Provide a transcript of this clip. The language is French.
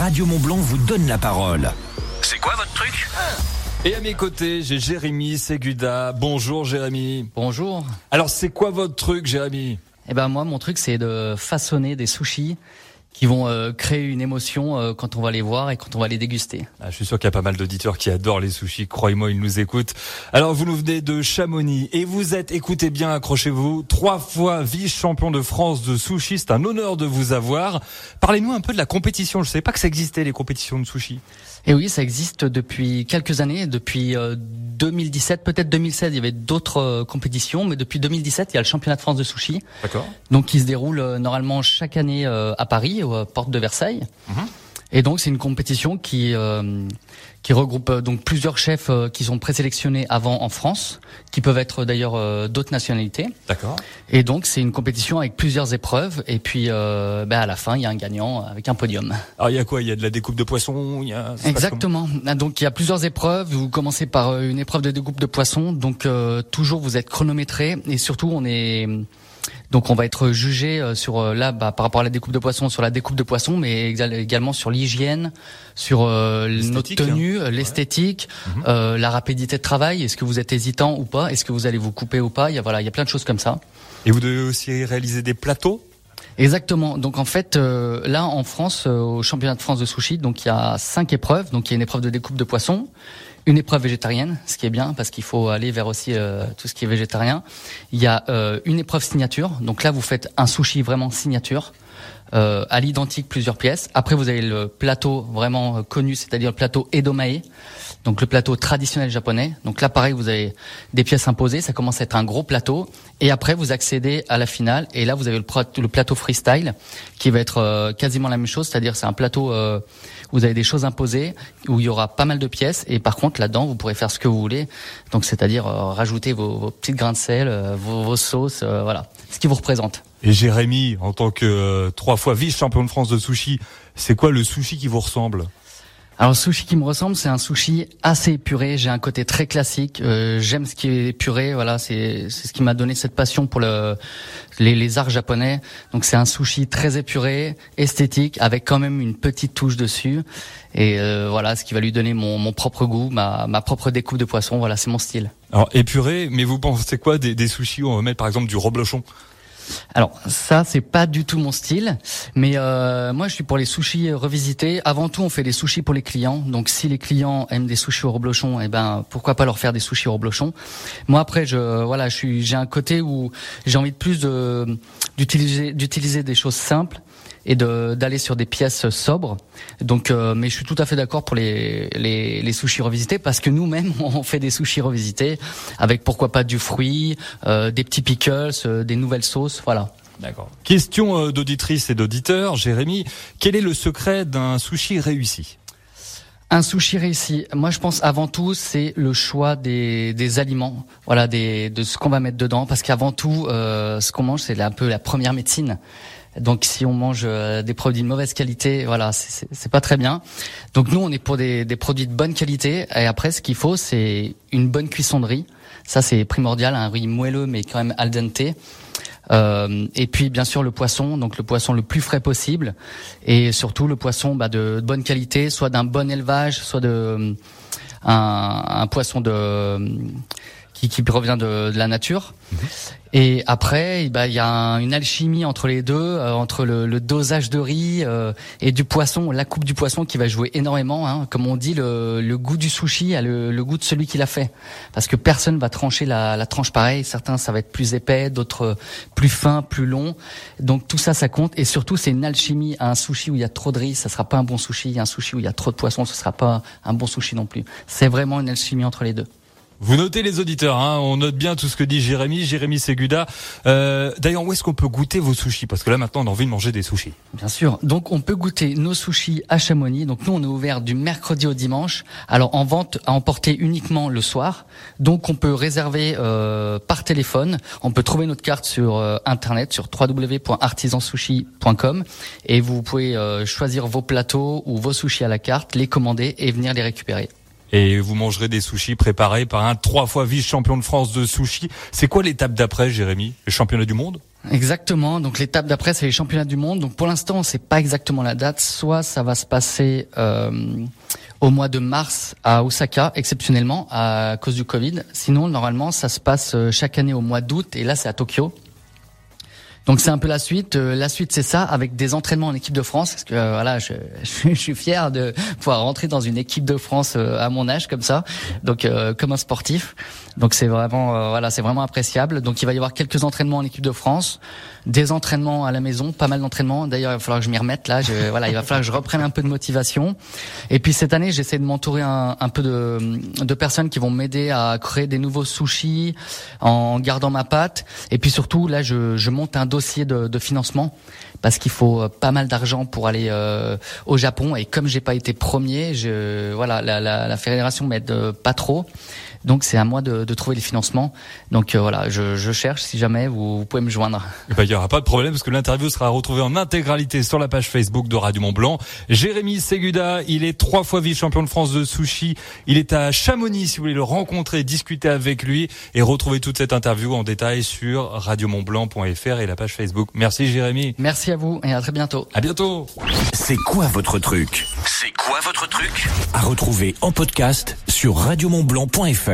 Radio Montblanc vous donne la parole. C'est quoi votre truc Et à mes côtés, j'ai Jérémy Seguda. Bonjour Jérémy. Bonjour. Alors c'est quoi votre truc Jérémy? Eh ben moi mon truc c'est de façonner des sushis qui vont euh, créer une émotion euh, quand on va les voir et quand on va les déguster. Ah, je suis sûr qu'il y a pas mal d'auditeurs qui adorent les sushis. Croyez-moi, ils nous écoutent. Alors, vous nous venez de Chamonix et vous êtes, écoutez bien, accrochez-vous, trois fois vice-champion de France de sushi. C'est un honneur de vous avoir. Parlez-nous un peu de la compétition. Je ne savais pas que ça existait, les compétitions de sushi. Et oui, ça existe depuis quelques années, depuis 2017, peut-être 2016, il y avait d'autres euh, compétitions, mais depuis 2017, il y a le championnat de France de sushi. D'accord. Donc qui se déroule euh, normalement chaque année euh, à Paris, aux portes de Versailles. Mhm. Et donc c'est une compétition qui euh, qui regroupe euh, donc plusieurs chefs euh, qui sont présélectionnés avant en France, qui peuvent être d'ailleurs euh, d'autres nationalités. D'accord. Et donc c'est une compétition avec plusieurs épreuves. Et puis euh, ben, à la fin il y a un gagnant avec un podium. Alors, il y a quoi? Il y a de la découpe de poisson y a... Exactement. Ah, Donc il y a plusieurs épreuves. Vous commencez par une épreuve de découpe de poisson. Donc euh, toujours vous êtes chronométré et surtout on est donc on va être jugé euh, sur euh, là bah, par rapport à la découpe de poisson sur la découpe de poisson, mais également sur l'hygiène, sur euh, notre hein. tenue, l'esthétique, Mhm. euh, la rapidité de travail. Est-ce que vous êtes hésitant ou pas? Est-ce que vous allez vous couper ou pas? Il y a voilà, il y a plein de choses comme ça. Et vous devez aussi réaliser des plateaux? Exactement. Donc en fait, euh, là en France, euh, au championnat de France de sushi, donc il y a cinq épreuves. Donc il y a une épreuve de découpe de poisson, une épreuve végétarienne, ce qui est bien parce qu'il faut aller vers aussi euh, tout ce qui est végétarien. Il y a euh, une épreuve signature. Donc là, vous faites un sushi vraiment signature. Euh, à l'identique plusieurs pièces. Après, vous avez le plateau vraiment euh, connu, c'est-à-dire le plateau Edomae, donc le plateau traditionnel japonais. Donc là, pareil, vous avez des pièces imposées, ça commence à être un gros plateau. Et après, vous accédez à la finale, et là, vous avez le, plateau freestyle, qui va être euh, quasiment la même chose, c'est-à-dire c'est un plateau euh, où vous avez des choses imposées, où il y aura pas mal de pièces, et par contre, là-dedans, vous pourrez faire ce que vous voulez. Donc, c'est-à-dire euh, rajouter vos, vos petites grains de sel, euh, vos, vos sauces, euh, voilà, ce qui vous représente. Et Jérémy, en tant que euh, trois fois vice-champion de France de sushi, c'est quoi le sushi qui vous ressemble? Alors le sushi qui me ressemble, c'est un sushi assez épuré. J'ai un côté très classique. Euh, J'aime ce qui est épuré. Voilà, c'est c'est ce qui m'a donné cette passion pour le les, les arts japonais. Donc c'est un sushi très épuré, esthétique, avec quand même une petite touche dessus. Et euh, voilà, ce qui va lui donner mon, mon propre goût, ma, ma propre découpe de poisson. Voilà, c'est mon style. Alors épuré, mais vous pensez quoi des, des sushis où on va mettre par exemple du reblochon? Alors ça, c'est pas du tout mon style, mais euh, moi je suis pour les sushis revisités. Avant tout, on fait des sushis pour les clients. Donc si les clients aiment des sushis au reblochon, eh ben pourquoi pas leur faire des sushis au reblochon? Moi après, je voilà, je suis j'ai un côté où j'ai envie de plus de d'utiliser d'utiliser des choses simples et de d'aller sur des pièces sobres. Donc, euh, mais je suis tout à fait d'accord pour les, les les sushis revisités parce que nous-mêmes on fait des sushis revisités avec pourquoi pas du fruit, euh, des petits pickles, euh, des nouvelles sauces, voilà. D'accord. Question d'auditrice et d'auditeur, Jérémy, quel est le secret d'un sushi réussi? Un sushi réussi. Moi, je pense avant tout, c'est le choix des, des aliments, voilà, des, de ce qu'on va mettre dedans, parce qu'avant tout, euh, ce qu'on mange, c'est un peu la première médecine. Donc, si on mange euh, des produits de mauvaise qualité, voilà, c'est- pas très bien. Donc, nous, on est pour des, produits de bonne qualité. Et après, ce qu'il faut, c'est une bonne cuisson de riz. Ça, c'est primordial, un riz moelleux, mais quand même al dente. Euh, et puis bien sûr le poisson, donc le poisson le plus frais possible, et surtout le poisson bah, de, bonne qualité, soit d'un bon élevage, soit de un, un poisson de qui, qui provient de, de la nature. Et après, bah, il y a un- une alchimie entre les deux, euh, entre le, le dosage de riz euh, et du poisson, la coupe du poisson qui va jouer énormément. Hein. Comme on dit, le, le goût du sushi a le, le goût de celui qui l'a fait, parce que personne va trancher la, la tranche pareil. Certains, ça va être plus épais, d'autres plus fin, plus long. Donc tout ça, ça compte. Et surtout, c'est une alchimie. Un sushi où il y a trop de riz, ça sera pas un bon sushi. Un sushi où il y a trop de poisson, ce sera pas un bon sushi non plus. C'est vraiment une alchimie entre les deux. Vous notez les auditeurs, hein, on note bien tout ce que dit Jérémy, Jérémy Seguda. Euh, D'ailleurs, où est-ce qu'on peut goûter vos sushis? Parce que là maintenant, on a envie de manger des sushis. Bien sûr. Donc on peut goûter nos sushis à Chamonix. Donc nous on est ouvert du mercredi au dimanche. Alors en vente à emporter uniquement le soir. Donc on peut réserver euh, par téléphone. On peut trouver notre carte sur euh, internet sur www.artisansushi.com et vous pouvez choisir vos plateaux ou vos sushis à la carte, les commander et venir les récupérer. Et vous mangerez des sushis préparés par un trois fois vice-champion de France de sushi. C'est quoi l'étape d'après, Jérémy Le championnat du monde Exactement. Donc l'étape d'après, c'est les championnats du monde. Donc pour l'instant, on sait pas exactement la date. Soit ça va se passer euh, au mois de mars à Osaka, exceptionnellement à cause du Covid. Sinon, normalement, ça se passe euh, chaque année au mois d'août. Et là, c'est à Tokyo. Donc c'est un peu la suite. Euh, la suite, c'est ça, avec des entraînements en équipe de France. Parce que euh, voilà, je, je, suis fier de pouvoir rentrer dans une équipe de France à mon âge comme ça. Donc comme un sportif. Donc c'est vraiment voilà, c'est vraiment appréciable. Donc il va y avoir quelques entraînements en équipe de France des entraînements à la maison, pas mal d'entraînements. D'ailleurs, il va falloir que je m'y remette là. Je, voilà, il va falloir que je reprenne un peu de motivation. Et puis cette année, j'essaie de m'entourer un, peu de, de personnes qui vont m'aider à créer des nouveaux sushis en gardant ma pâte. Et puis surtout, là, je, je monte un dossier de, financement parce qu'il faut pas mal d'argent pour aller euh, au Japon. Et comme j'ai pas été premier, voilà, la, la, la fédération m'aide pas trop. Donc c'est à moi de, de, trouver les financements. Donc euh, voilà, je, je, cherche si jamais vous, vous pouvez me joindre. Eh ben, il n'y aura pas de problème parce que l'interview sera retrouvée en intégralité sur la page Facebook de Radio Mont Blanc. Jérémy Seguda, il est trois fois vice-champion de France de sushi. Il est à Chamonix si vous voulez le rencontrer, discuter avec lui et retrouver toute cette interview en détail sur radiomontblanc.fr et la page Facebook. Merci Jérémy. Merci à vous et à très bientôt. À bientôt. C'est quoi votre truc? C'est quoi votre truc? À retrouver en podcast sur radiomontblanc.fr.